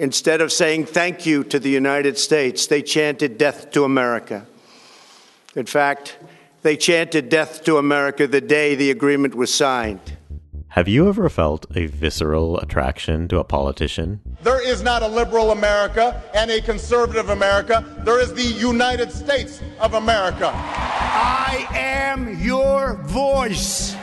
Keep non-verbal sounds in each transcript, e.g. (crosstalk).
Instead of saying thank you to the United States, they chanted death to America. In fact, they chanted death to America the day the agreement was signed. Have you ever felt a visceral attraction to a politician? There is not a liberal America and a conservative America. There is the United States of America. I am your voice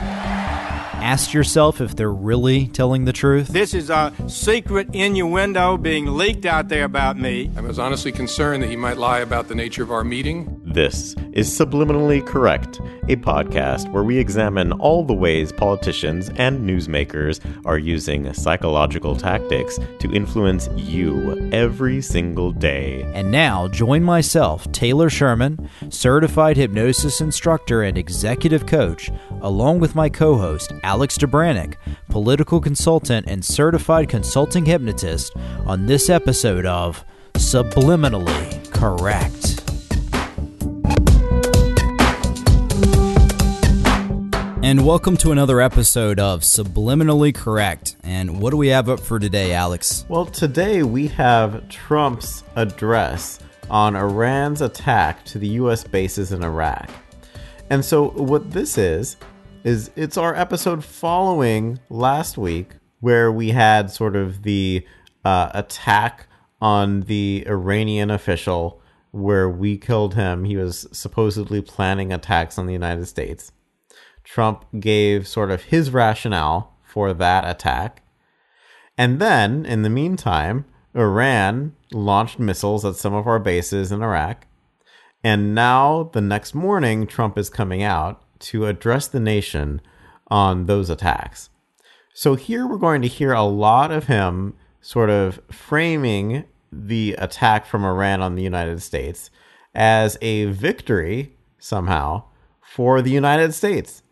asked yourself if they're really telling the truth? This is a secret innuendo being leaked out there about me. I was honestly concerned that he might lie about the nature of our meeting. This is Subliminally Correct, a podcast where we examine all the ways politicians and newsmakers are using psychological tactics to influence you every single day. And now, join myself, Taylor Sherman, certified hypnosis instructor and executive coach, along with my co host, Alex Dobranek, political consultant and certified consulting hypnotist, on this episode of Subliminally Correct. And welcome to another episode of Subliminally Correct. And what do we have up for today, Alex? Well, today we have Trump's address on Iran's attack to the U.S. bases in Iraq. And so, what this is, is it's our episode following last week where we had sort of the uh, attack on the Iranian official where we killed him. He was supposedly planning attacks on the United States. Trump gave sort of his rationale for that attack. And then, in the meantime, Iran launched missiles at some of our bases in Iraq. And now, the next morning, Trump is coming out to address the nation on those attacks. So here we're going to hear a lot of him sort of framing the attack from Iran on the United States as a victory somehow for the United States.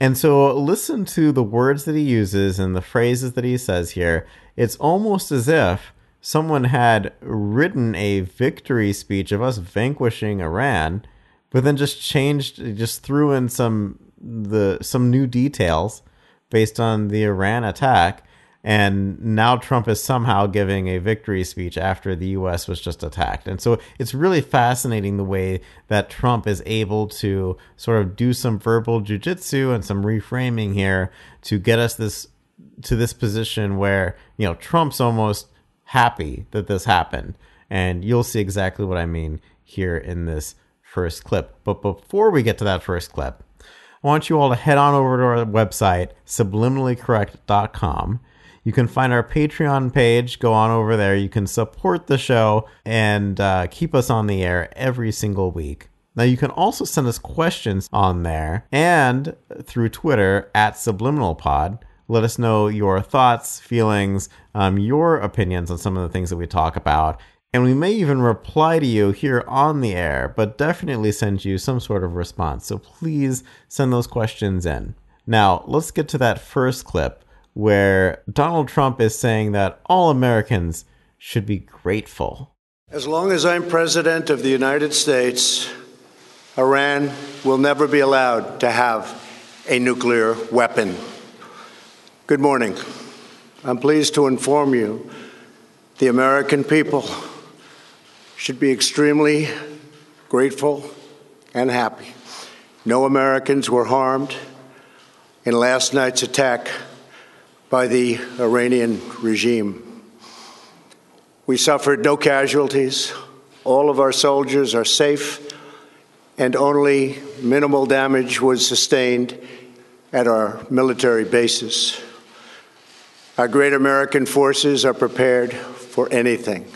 And so listen to the words that he uses and the phrases that he says here. It's almost as if someone had written a victory speech of us vanquishing Iran but then just changed, just threw in some the some new details based on the Iran attack, and now Trump is somehow giving a victory speech after the U.S. was just attacked. And so it's really fascinating the way that Trump is able to sort of do some verbal jujitsu and some reframing here to get us this to this position where you know Trump's almost happy that this happened, and you'll see exactly what I mean here in this first clip. But before we get to that first clip, I want you all to head on over to our website, subliminallycorrect.com. You can find our Patreon page. Go on over there. You can support the show and uh, keep us on the air every single week. Now, you can also send us questions on there and through Twitter at SubliminalPod. Let us know your thoughts, feelings, um, your opinions on some of the things that we talk about and we may even reply to you here on the air, but definitely send you some sort of response. So please send those questions in. Now, let's get to that first clip where Donald Trump is saying that all Americans should be grateful. As long as I'm president of the United States, Iran will never be allowed to have a nuclear weapon. Good morning. I'm pleased to inform you the American people should be extremely grateful and happy. No Americans were harmed in last night's attack by the Iranian regime. We suffered no casualties. All of our soldiers are safe, and only minimal damage was sustained at our military bases. Our great American forces are prepared for anything.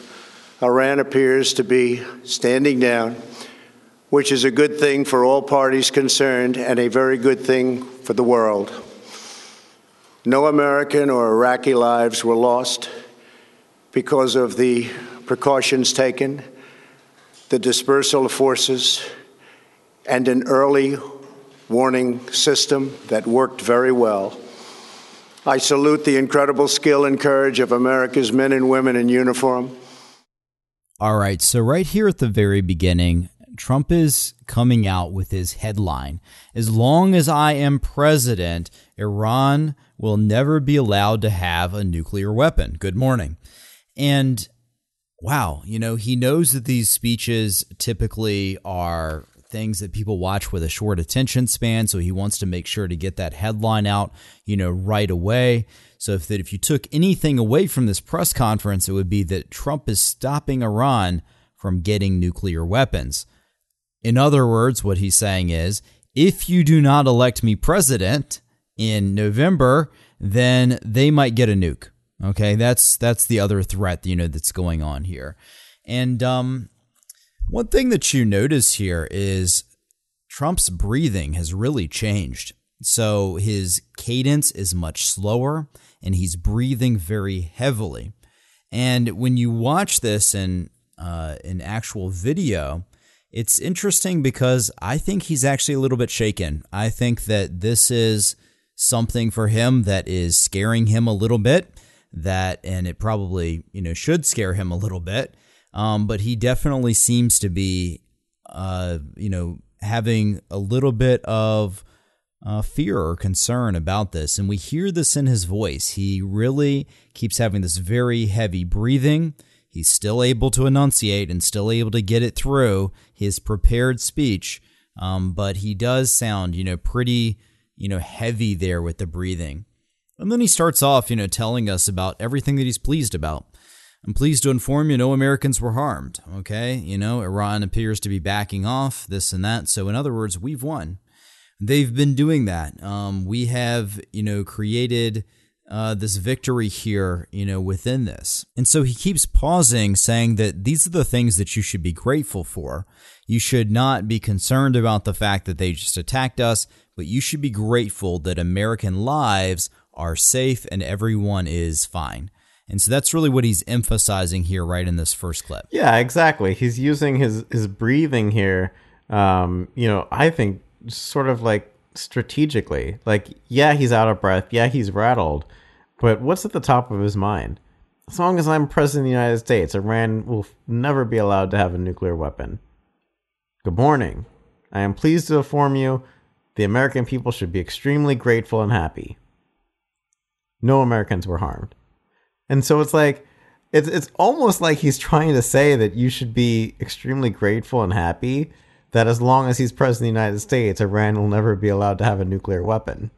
Iran appears to be standing down, which is a good thing for all parties concerned and a very good thing for the world. No American or Iraqi lives were lost because of the precautions taken, the dispersal of forces, and an early warning system that worked very well. I salute the incredible skill and courage of America's men and women in uniform all right, so right here at the very beginning, Trump is coming out with his headline As long as I am president, Iran will never be allowed to have a nuclear weapon. Good morning. And wow, you know, he knows that these speeches typically are things that people watch with a short attention span. So he wants to make sure to get that headline out, you know, right away. So if that if you took anything away from this press conference, it would be that Trump is stopping Iran from getting nuclear weapons. In other words, what he's saying is, if you do not elect me president in November, then they might get a nuke. Okay, that's that's the other threat you know that's going on here. And um, one thing that you notice here is Trump's breathing has really changed. So his cadence is much slower and he's breathing very heavily. And when you watch this in uh, in actual video, it's interesting because I think he's actually a little bit shaken. I think that this is something for him that is scaring him a little bit. That and it probably you know should scare him a little bit. Um, but he definitely seems to be, uh, you know, having a little bit of uh, fear or concern about this. And we hear this in his voice. He really keeps having this very heavy breathing. He's still able to enunciate and still able to get it through his prepared speech. Um, but he does sound, you know, pretty, you know, heavy there with the breathing. And then he starts off, you know, telling us about everything that he's pleased about. I'm pleased to inform you no Americans were harmed. Okay. You know, Iran appears to be backing off, this and that. So, in other words, we've won. They've been doing that. Um, we have, you know, created uh, this victory here, you know, within this. And so he keeps pausing, saying that these are the things that you should be grateful for. You should not be concerned about the fact that they just attacked us, but you should be grateful that American lives are safe and everyone is fine. And so that's really what he's emphasizing here, right in this first clip. Yeah, exactly. He's using his his breathing here. Um, you know, I think sort of like strategically. Like, yeah, he's out of breath. Yeah, he's rattled. But what's at the top of his mind? As long as I'm president of the United States, Iran will never be allowed to have a nuclear weapon. Good morning. I am pleased to inform you the American people should be extremely grateful and happy. No Americans were harmed. And so it's like it's it's almost like he's trying to say that you should be extremely grateful and happy that as long as he's president of the United States, Iran will never be allowed to have a nuclear weapon.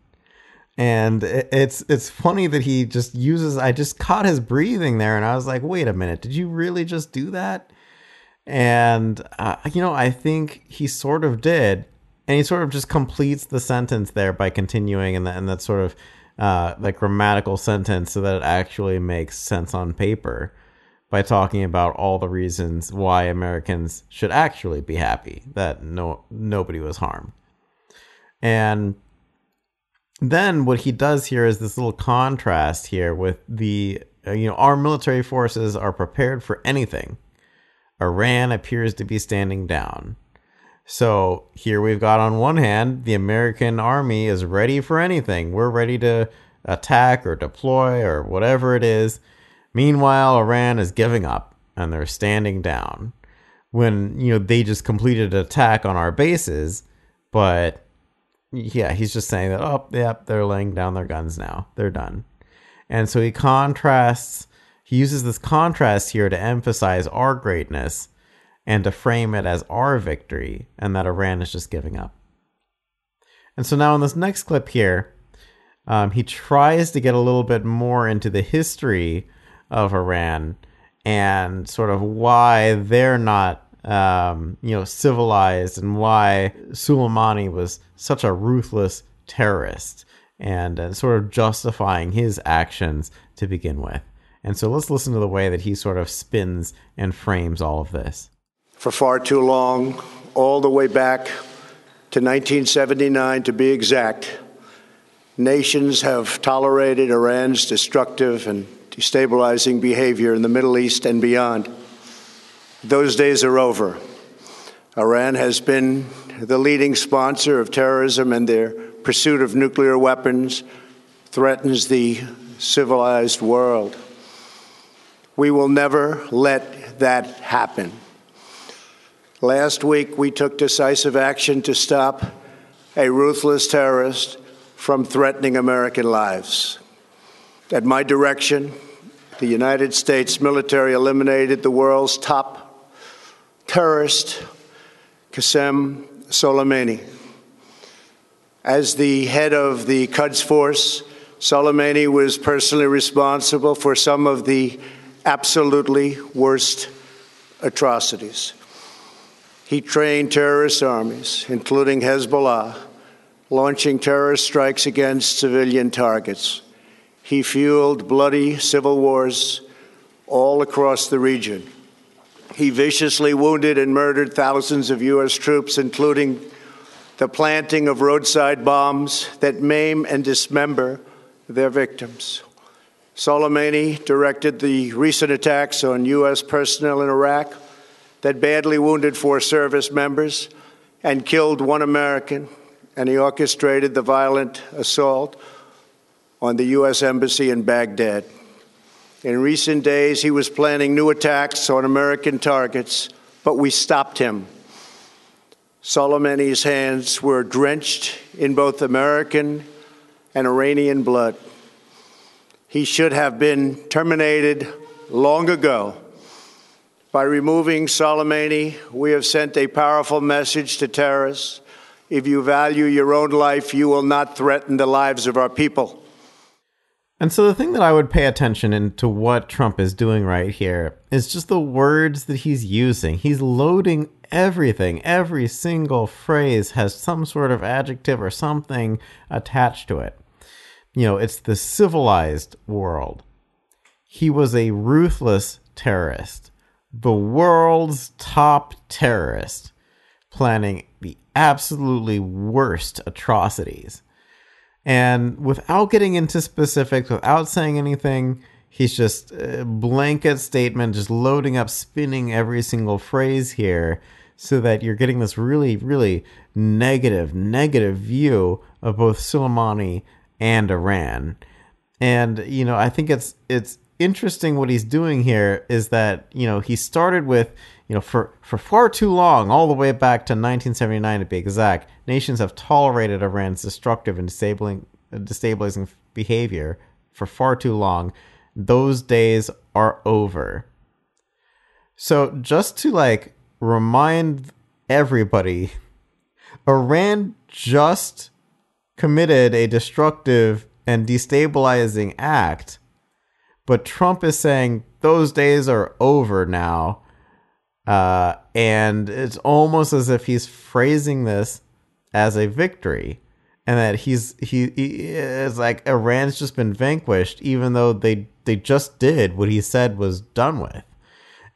And it's it's funny that he just uses. I just caught his breathing there, and I was like, "Wait a minute, did you really just do that?" And uh, you know, I think he sort of did, and he sort of just completes the sentence there by continuing, and that and that sort of uh, like grammatical sentence so that it actually makes sense on paper by talking about all the reasons why Americans should actually be happy that no nobody was harmed. And then what he does here is this little contrast here with the uh, you know our military forces are prepared for anything. Iran appears to be standing down. So here we've got on one hand, the American army is ready for anything. We're ready to attack or deploy or whatever it is. Meanwhile, Iran is giving up and they're standing down. When, you know, they just completed an attack on our bases, but yeah, he's just saying that, oh, yep, they're laying down their guns now. They're done. And so he contrasts, he uses this contrast here to emphasize our greatness and to frame it as our victory and that Iran is just giving up. And so now in this next clip here, um, he tries to get a little bit more into the history of Iran and sort of why they're not, um, you know, civilized and why Soleimani was such a ruthless terrorist and, and sort of justifying his actions to begin with. And so let's listen to the way that he sort of spins and frames all of this for far too long, all the way back to 1979 to be exact. Nations have tolerated Iran's destructive and destabilizing behavior in the Middle East and beyond. Those days are over. Iran has been the leading sponsor of terrorism, and their pursuit of nuclear weapons threatens the civilized world. We will never let that happen. Last week, we took decisive action to stop a ruthless terrorist from threatening American lives. At my direction the United States military eliminated the world's top terrorist, Qasem Soleimani. As the head of the Quds Force, Soleimani was personally responsible for some of the absolutely worst atrocities. He trained terrorist armies, including Hezbollah, launching terrorist strikes against civilian targets. He fueled bloody civil wars all across the region. He viciously wounded and murdered thousands of U.S. troops, including the planting of roadside bombs that maim and dismember their victims. Soleimani directed the recent attacks on U.S. personnel in Iraq that badly wounded four service members and killed one American, and he orchestrated the violent assault on the U.S. Embassy in Baghdad. In recent days, he was planning new attacks on American targets, but we stopped him Soleimani's hands were drenched in both American and Iranian blood. He should have been terminated long ago. By removing Soleimani, we have sent a powerful message to terrorists. If you value your own life, you will not threaten the lives of our people. And so the thing that I would pay attention into what Trump is doing right here is just the words that he's using. He's loading everything. Every single phrase has some sort of adjective or something attached to it. You know, it's the civilized world. He was a ruthless terrorist, the world's top terrorist, planning the absolutely worst atrocities. And without getting into specifics, without saying anything, he's just a blanket statement, just loading up, spinning every single phrase here so that you're getting this really, really negative, negative view of both Soleimani and Iran. And, you know, I think it's it's interesting what he's doing here is that, you know, he started with, you know, for, for far too long, all the way back to 1979 to be exact, nations have tolerated Iran's destructive and disabling, destabilizing behavior for far too long. Those days are over. So just to like remind everybody Iran just committed a destructive and destabilizing act, but Trump is saying those days are over now. Uh, and it's almost as if he's phrasing this as a victory and that he's he, he is like Iran's just been vanquished even though they they just did what he said was done with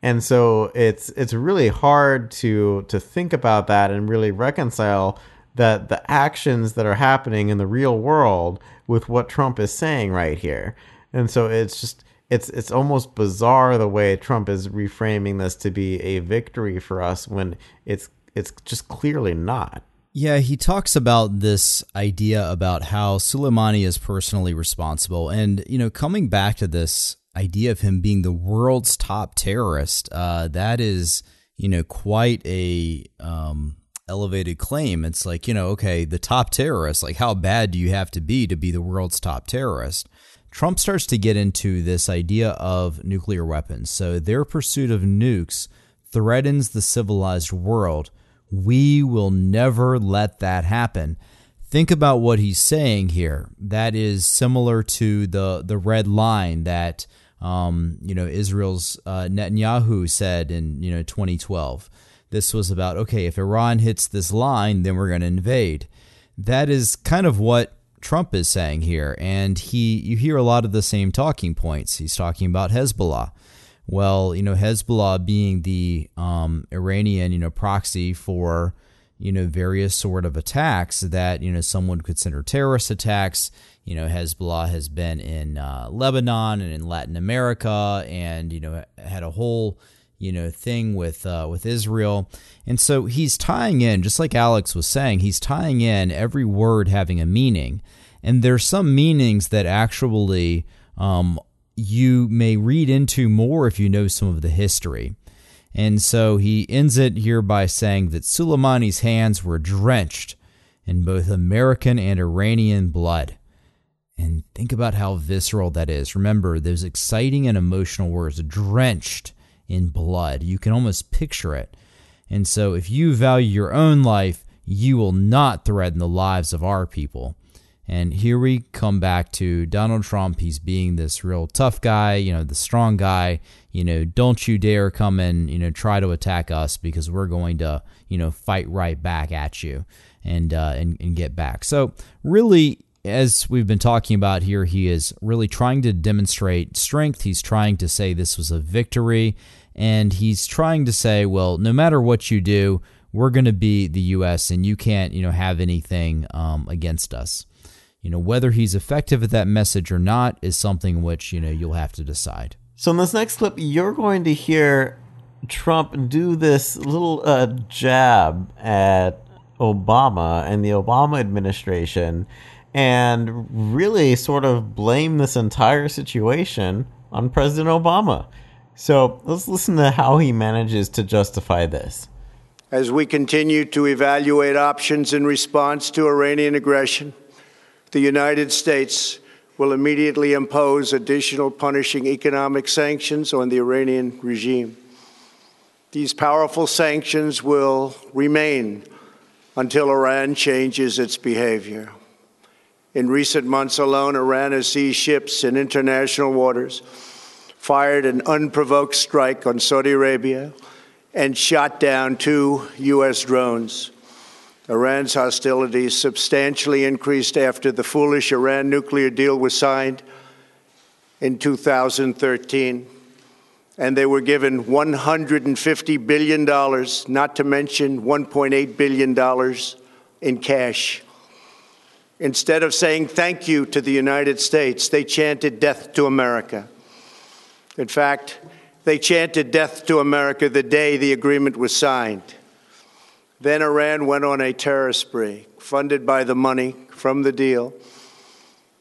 and so it's it's really hard to to think about that and really reconcile that the actions that are happening in the real world with what Trump is saying right here. And so it's just it's it's almost bizarre the way Trump is reframing this to be a victory for us when it's it's just clearly not. Yeah, he talks about this idea about how Soleimani is personally responsible. And, you know, coming back to this idea of him being the world's top terrorist, uh, that is, you know, quite a um, elevated claim. It's like, you know, okay, the top terrorist, like how bad do you have to be to be the world's top terrorist? Trump starts to get into this idea of nuclear weapons. So their pursuit of nukes threatens the civilized world. We will never let that happen. Think about what he's saying here. That is similar to the the red line that um, you know, Israel's uh, Netanyahu said in you know 2012. This was about okay, if Iran hits this line, then we're going to invade. That is kind of what Trump is saying here, and he you hear a lot of the same talking points. He's talking about Hezbollah. Well, you know, Hezbollah being the um, Iranian you know proxy for you know various sort of attacks that you know someone consider terrorist attacks you know, Hezbollah has been in uh, Lebanon and in Latin America, and you know, had a whole you know thing with uh, with Israel, and so he's tying in, just like Alex was saying, he's tying in every word having a meaning, and there's some meanings that actually um, you may read into more if you know some of the history. And so he ends it here by saying that Soleimani's hands were drenched in both American and Iranian blood. And think about how visceral that is. Remember, those exciting and emotional words drenched in blood. You can almost picture it. And so, if you value your own life, you will not threaten the lives of our people. And here we come back to Donald Trump. He's being this real tough guy, you know, the strong guy. You know, don't you dare come and, you know, try to attack us because we're going to, you know, fight right back at you and, uh, and, and get back. So, really, as we've been talking about here, he is really trying to demonstrate strength. He's trying to say this was a victory. And he's trying to say, well, no matter what you do, we're going to be the U.S. and you can't, you know, have anything um, against us. You know, whether he's effective at that message or not is something which, you know, you'll have to decide. So in this next clip, you're going to hear Trump do this little uh, jab at Obama and the Obama administration and really sort of blame this entire situation on President Obama. So let's listen to how he manages to justify this. As we continue to evaluate options in response to Iranian aggression, the United States will immediately impose additional punishing economic sanctions on the Iranian regime. These powerful sanctions will remain until Iran changes its behavior. In recent months alone, Iran has seized ships in international waters fired an unprovoked strike on Saudi Arabia and shot down two U.S. drones. Iran's hostilities substantially increased after the foolish Iran nuclear deal was signed in 2013, and they were given $150 billion, not to mention $1.8 billion in cash. Instead of saying thank you to the United States, they chanted death to America. In fact, they chanted death to America the day the agreement was signed. Then Iran went on a terror spree, funded by the money from the deal,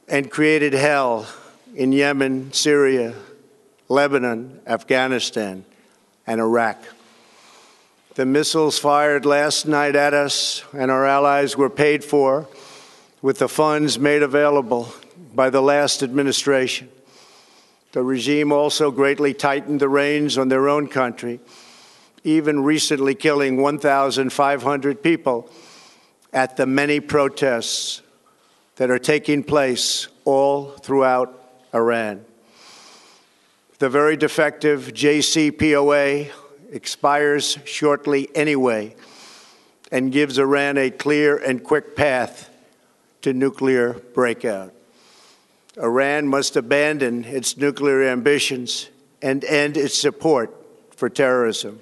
and created hell in Yemen, Syria, Lebanon, Afghanistan, and Iraq. The missiles fired last night at us and our allies were paid for with the funds made available by the last administration. The regime also greatly tightened the reins on their own country, even recently killing 1,500 people at the many protests that are taking place all throughout Iran. The very defective JCPOA expires shortly anyway and gives Iran a clear and quick path to nuclear breakout. Iran must abandon its nuclear ambitions and end its support for terrorism.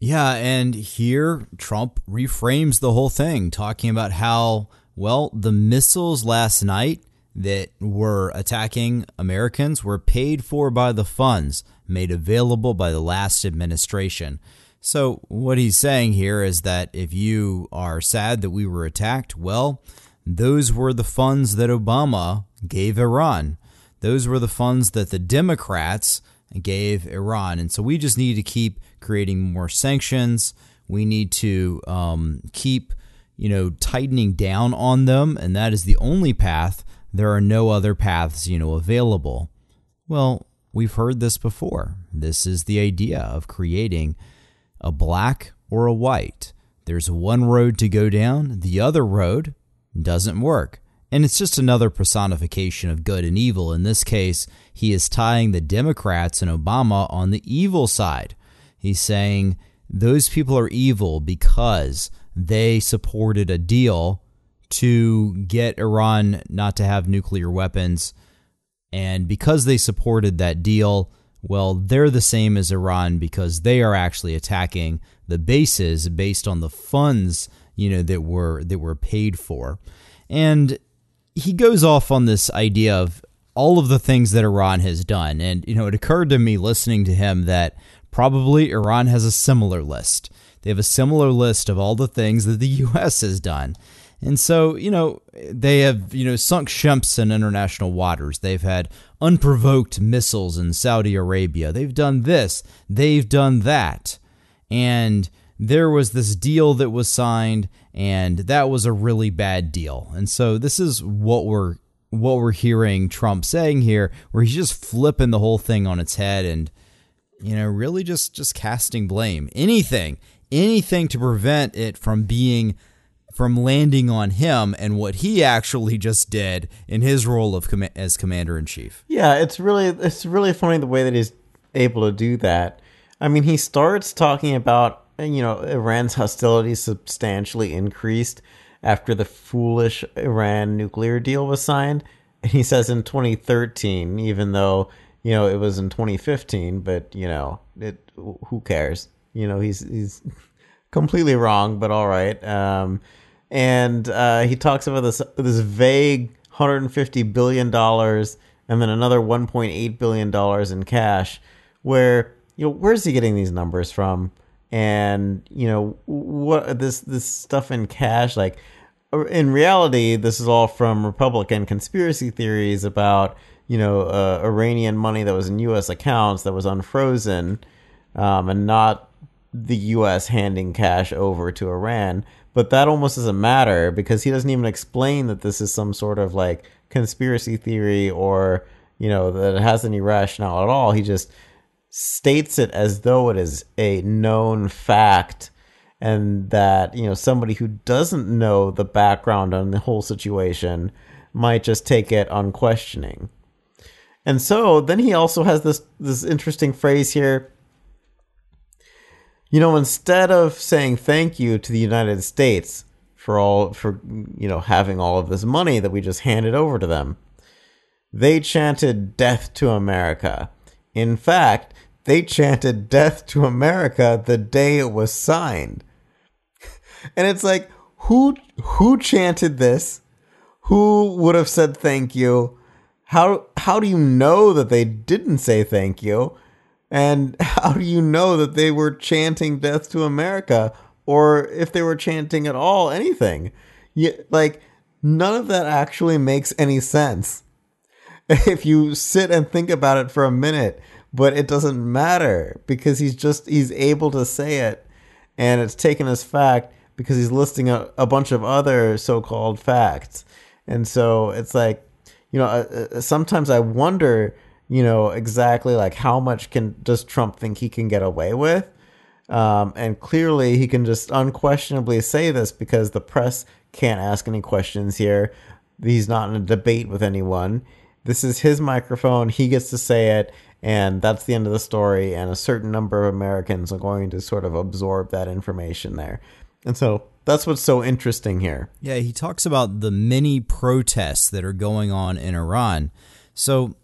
Yeah, and here Trump reframes the whole thing, talking about how, well, the missiles last night that were attacking Americans were paid for by the funds made available by the last administration. So, what he's saying here is that if you are sad that we were attacked, well, those were the funds that Obama gave Iran. Those were the funds that the Democrats gave Iran. And so we just need to keep creating more sanctions. We need to um, keep, you know, tightening down on them. And that is the only path. There are no other paths, you know, available. Well, we've heard this before. This is the idea of creating a black or a white. There's one road to go down, the other road doesn't work. And it's just another personification of good and evil. In this case, he is tying the Democrats and Obama on the evil side. He's saying those people are evil because they supported a deal to get Iran not to have nuclear weapons. And because they supported that deal, well, they're the same as Iran because they are actually attacking the bases based on the funds, you know, that were that were paid for. And he goes off on this idea of all of the things that Iran has done. And, you know, it occurred to me listening to him that probably Iran has a similar list. They have a similar list of all the things that the (laughs) U.S. has done. And so, you know, they have, you know, sunk ships in international waters. They've had unprovoked missiles in Saudi Arabia. They've done this. They've done that. And there was this deal that was signed, and that was a really bad deal. And so this is what we're what we're hearing Trump saying here, where he's just flipping the whole thing on its head and you know really just just casting blame, anything, anything to prevent it from being from landing on him and what he actually just did in his role of com- as commander in chief. Yeah, it's really it's really funny the way that he's able to do that. I mean, he starts talking about you know Iran's hostilities substantially increased after the foolish Iran nuclear deal was signed. And he says in 2013, even though you know it was in 2015, but you know it. Who cares? You know he's he's completely wrong, but all right. Um, and uh, he talks about this this vague 150 billion dollars and then another 1.8 billion dollars in cash, where you know where's he getting these numbers from? And you know what this this stuff in cash like in reality, this is all from Republican conspiracy theories about you know uh, Iranian money that was in U.S. accounts that was unfrozen, um, and not the U.S. handing cash over to Iran. But that almost doesn't matter because he doesn't even explain that this is some sort of like conspiracy theory or you know that it has any rationale at all. He just states it as though it is a known fact and that you know somebody who doesn't know the background on the whole situation might just take it on questioning. And so then he also has this this interesting phrase here. You know, instead of saying thank you to the United States for all for you know having all of this money that we just handed over to them, they chanted death to America. In fact, they chanted death to America the day it was signed (laughs) and it's like who who chanted this? Who would have said thank you? How how do you know that they didn't say thank you? And (laughs) how do you know that they were chanting death to America or if they were chanting at all anything? You, like none of that actually makes any sense. (laughs) If you sit and think about it for a minute, but it doesn't matter because he's just he's able to say it and it's taken as fact because he's listing a, a bunch of other so-called facts and so it's like you know uh, uh, sometimes i wonder you know exactly like how much can does trump think he can get away with? Um, and clearly he can just unquestionably say this because the press can't ask any questions here. He's not in a debate with anyone. This is his microphone. He gets to say it and that's the end of the story and a certain number of americans are going to sort of absorb that information there. And so that's what's so interesting here. Yeah, he talks about the many protests that are going on in Iran. So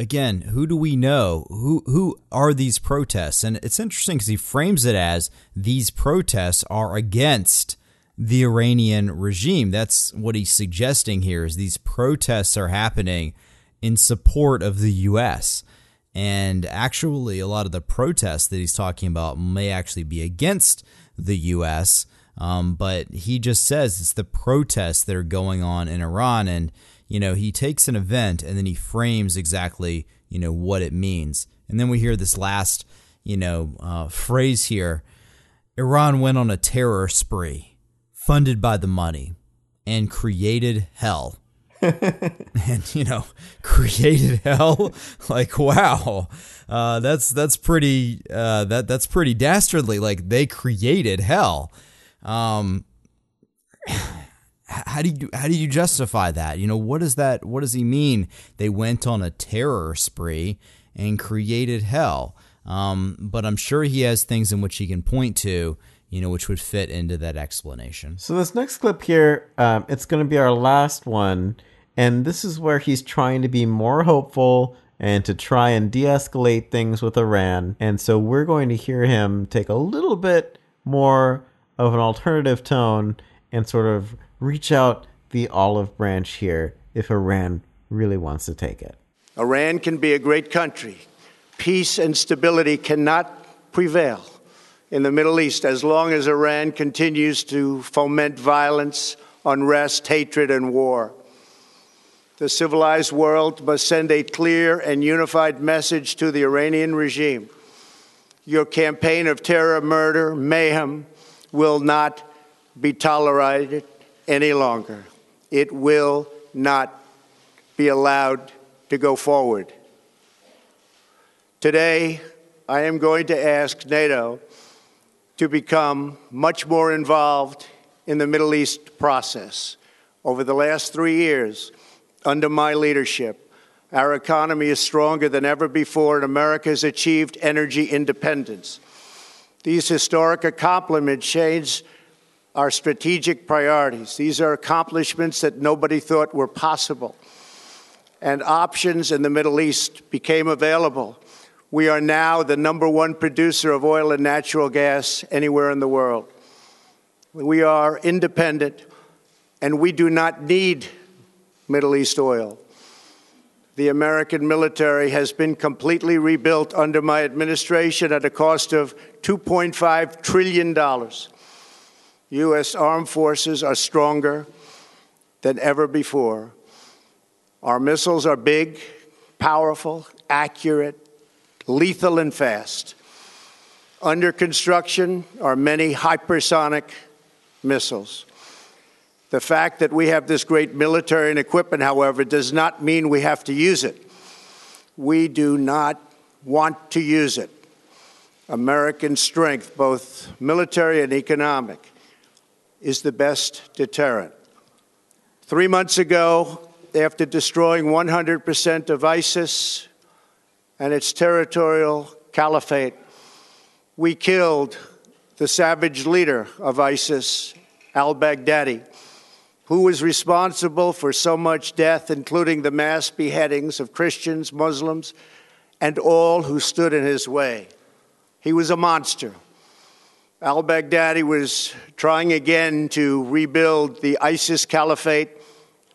again, who do we know? Who who are these protests? And it's interesting because he frames it as these protests are against the Iranian regime. That's what he's suggesting here is these protests are happening in support of the US. And actually a lot of the protests that he's talking about may actually be against the U.S. Um, but he just says it's the protests that are going on in Iran, and you know he takes an event and then he frames exactly you know what it means, and then we hear this last you know uh, phrase here: Iran went on a terror spree, funded by the money, and created hell. (laughs) and you know (laughs) created hell? Like wow. Uh, that's that's pretty uh, that that's pretty dastardly. Like they created hell. Um, how do you how do you justify that you know what does that what does he mean they went on a terror spree and created hell um, but i'm sure he has things in which he can point to you know, which would fit into that explanation. So this next clip here, um, it's going to be our last one, and this is where he's trying to be more hopeful and to try and de escalate things with Iran. And so we're going to hear him take a little bit more of an alternative tone and sort of reach out the olive branch here if Iran really wants to take it. Iran can be a great country. Peace and stability cannot prevail in the Middle East as long as Iran continues to foment violence, unrest, hatred, and war. The civilized world must send a clear and unified message to the Iranian regime. Your campaign of terror, murder, mayhem will not be tolerated any longer. It will not be allowed to go forward. Today, I am going to ask NATO to become much more involved in the Middle East process. Over the last three years, under my leadership, our economy is stronger than ever before, and America has achieved energy independence. These historic accomplishments change our strategic priorities. These are accomplishments that nobody thought were possible. And options in the Middle East became available. We are now the number one producer of oil and natural gas anywhere in the world. We are independent, and we do not need Middle East oil. The American military has been completely rebuilt under my administration at a cost of $2.5 trillion. U.S. armed forces are stronger than ever before. Our missiles are big, powerful, accurate, lethal, and fast. Under construction are many hypersonic missiles. The fact that we have this great military and equipment, however, does not mean we have to use it. We do not want to use it. American strength, both military and economic, is the best deterrent. Three months ago, after destroying 100% of ISIS and its territorial caliphate, we killed the savage leader of ISIS, al Baghdadi who was responsible for so much death, including the mass beheadings of Christians, Muslims, and all who stood in his way. He was a monster. Al Baghdadi was trying again to rebuild the ISIS caliphate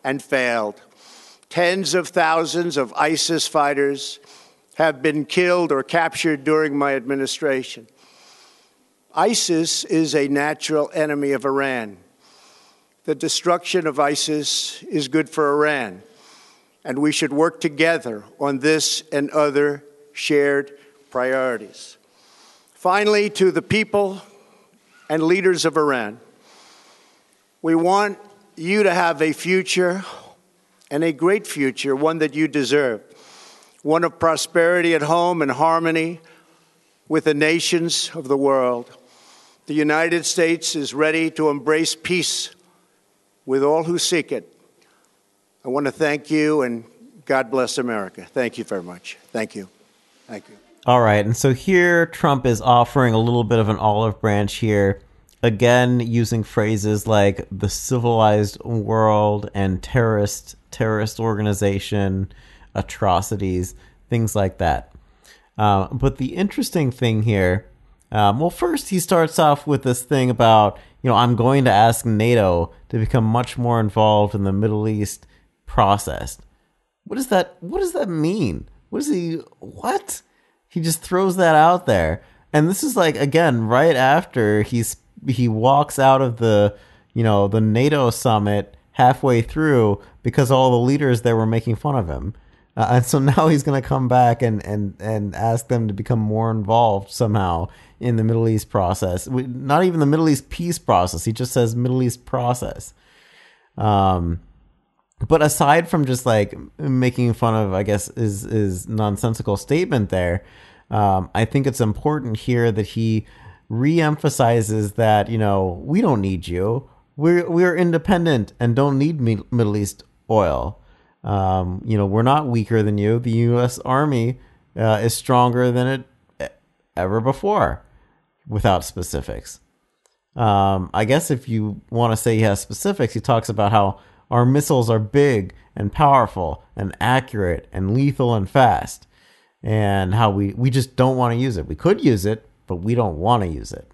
and failed. Tens of thousands of ISIS fighters have been killed or captured during my administration. ISIS is a natural enemy of Iran the destruction of ISIS is good for Iran, and we should work together on this and other shared priorities. Finally, to the people and leaders of Iran, we want you to have a future and a great future, one that you deserve, one of prosperity at home and harmony with the nations of the world. The United States is ready to embrace peace with all who seek it. I want to thank you and God bless America. Thank you very much. Thank you. Thank you. All right. And so here Trump is offering a little bit of an olive branch here. Again, using phrases like the civilized world and terrorist terrorist organization, atrocities, things like that. Uh, but the interesting thing here, um, well, first he starts off with this thing about you know, I'm going to ask NATO to become much more involved in the Middle East process. What does that what does that mean? What is he what? He just throws that out there. And this is like again right after he's he walks out of the, you know, the NATO summit halfway through because all the leaders there were making fun of him. Uh, and so (laughs) now he's going to come back and, and, and ask them to become more involved somehow in the Middle East process. Not even the Middle East peace process. He just says Middle East process. Um, but aside from just like making fun of, I guess, is is nonsensical statement there. Um, I think it's important here that he reemphasizes that you know we don't need you. We're we're independent and don't need Middle East oil. Um, you know, we're not weaker than you. The U.S. Army uh, is stronger than it ever before, without specifics. Um, I guess if you want to say he has specifics, he talks about how our missiles are big and powerful and accurate and lethal and fast, and how we, we just don't want to use it. We could use it, but we don't want to use it.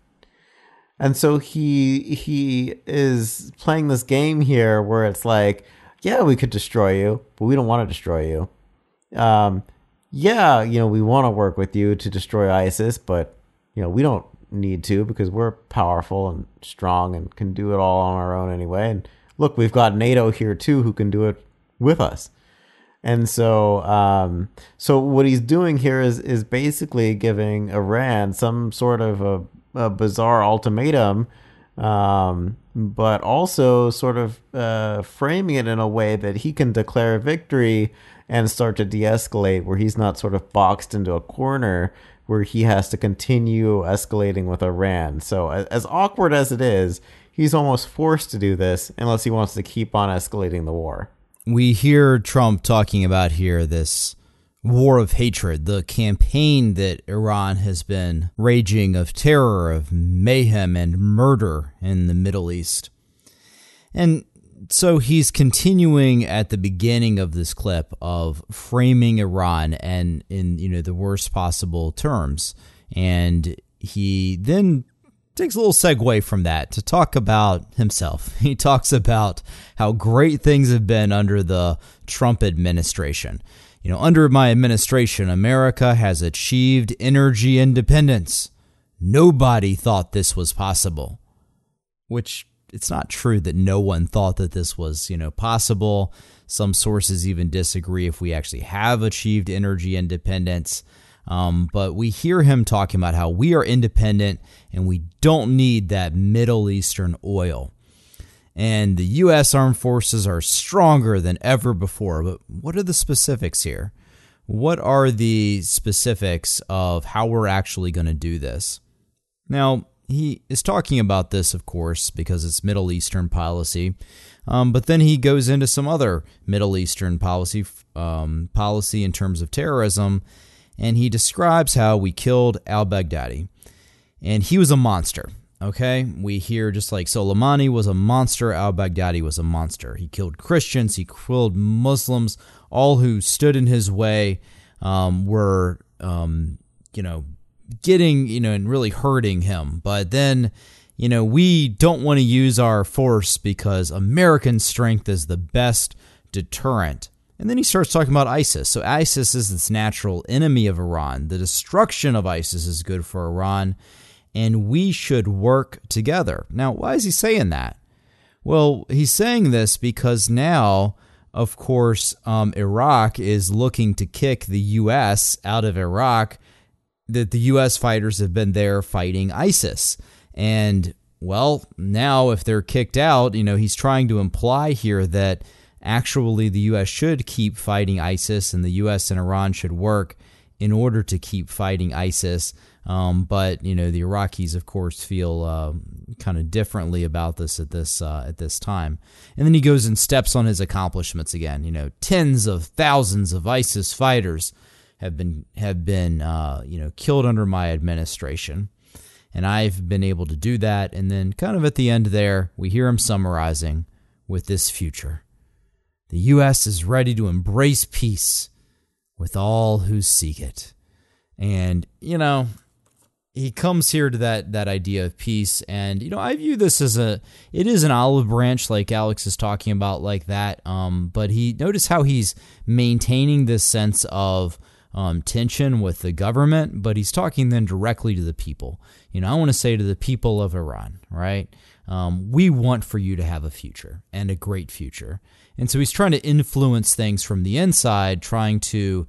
And so he he is playing this game here where it's like, yeah, we could destroy you, but we don't want to destroy you. Um, yeah, you know, we want to work with you to destroy ISIS, but you know, we don't need to because we're powerful and strong and can do it all on our own anyway. And look, we've got NATO here too who can do it with us. And so, um, so what he's doing here is is basically giving Iran some sort of a, a bizarre ultimatum um, but also sort of uh, framing it in a way that he can declare victory and start to de escalate, where he's not sort of boxed into a corner where he has to continue escalating with Iran. So, as awkward as it is, he's almost forced to do this unless he wants to keep on escalating the war. We hear Trump talking about here this war of hatred, the campaign that Iran has been raging of terror, of mayhem, and murder in the Middle East. And so he's continuing at the beginning of this clip of framing Iran and in you know the worst possible terms and he then takes a little segue from that to talk about himself. (laughs) He talks about how great things have been under the Trump administration. You know, under my administration, America has achieved energy independence. Nobody thought this was possible. Which it's not true that no one thought that this was, you know, possible. Some sources even disagree if we actually have achieved energy independence. Um, but we hear him talking about how we are independent and we don't need that Middle Eastern oil. And the U.S. Armed Forces are stronger than ever before. But what are the specifics here? What are the specifics of how we're actually going to do this? Now, he is talking about this, of course, because it's Middle Eastern policy. Um, but then he goes into some other Middle Eastern policy um, policy in terms of terrorism, and he describes how we killed al Baghdadi, and he was a monster. Okay, we hear just like Soleimani was a monster, al Baghdadi was a monster. He killed Christians, he killed Muslims, all who stood in his way um, were, um, you know, getting, you know, and really hurting him. But then, you know, we don't want to use our force because American strength is the best deterrent. And then he starts talking about ISIS. So ISIS is this natural enemy of Iran. The destruction of ISIS is good for Iran, and we should work together. Now, why is he saying that? Well, he's saying this because now, of course, um, Iraq is looking to kick the U.S. out of Iraq that the U.S. fighters have been there fighting ISIS. And, well, now if they're kicked out, you know, he's trying to imply here that actually the U.S. should keep fighting ISIS and the U.S. and Iran should work in order to keep fighting ISIS. Um, but you know the Iraqis, of course, feel uh, kind of differently about this at this uh, at this time. And then he goes and steps on his accomplishments again. You know, tens of thousands of ISIS fighters have been have been uh, you know killed under my administration, and I've been able to do that. And then, kind of at the end there, we hear him summarizing with this future: the U.S. is ready to embrace peace with all who seek it. And you know, he comes here to that that idea of peace and you know i view this as a it is an olive branch like alex is talking about like that um but he notice how he's maintaining this sense of um, tension with the government, but he's talking then directly to the people. You know, I want to say to the people of Iran, right? Um, we want for you to have a future and a great future. And so he's trying to influence things from the inside, trying to,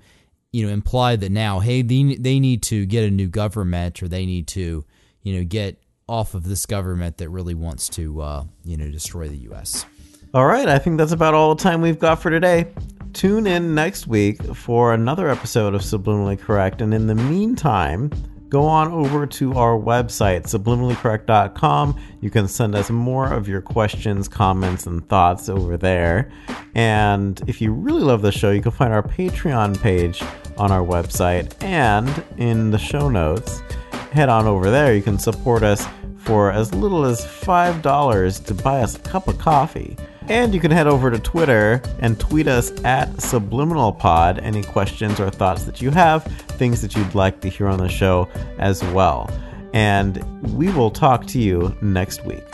you know, imply that now, hey, they, they need to get a new government or they need to, you know, get off of this government that really wants to, uh, you know, destroy the U.S. All right, I think that's about all the time we've got for today. Tune in next week for another episode of Subliminally Correct. And in the meantime, go on over to our website, subliminallycorrect.com. You can send us more of your questions, comments, and thoughts over there. And if you really love the show, you can find our Patreon page on our website and in the show notes. Head on over there. You can support us for as little as $5 to buy us a cup of coffee. And you can head over to Twitter and tweet us at SubliminalPod any questions or thoughts that you have, things that you'd like to hear on the show as well. And we will talk to you next week.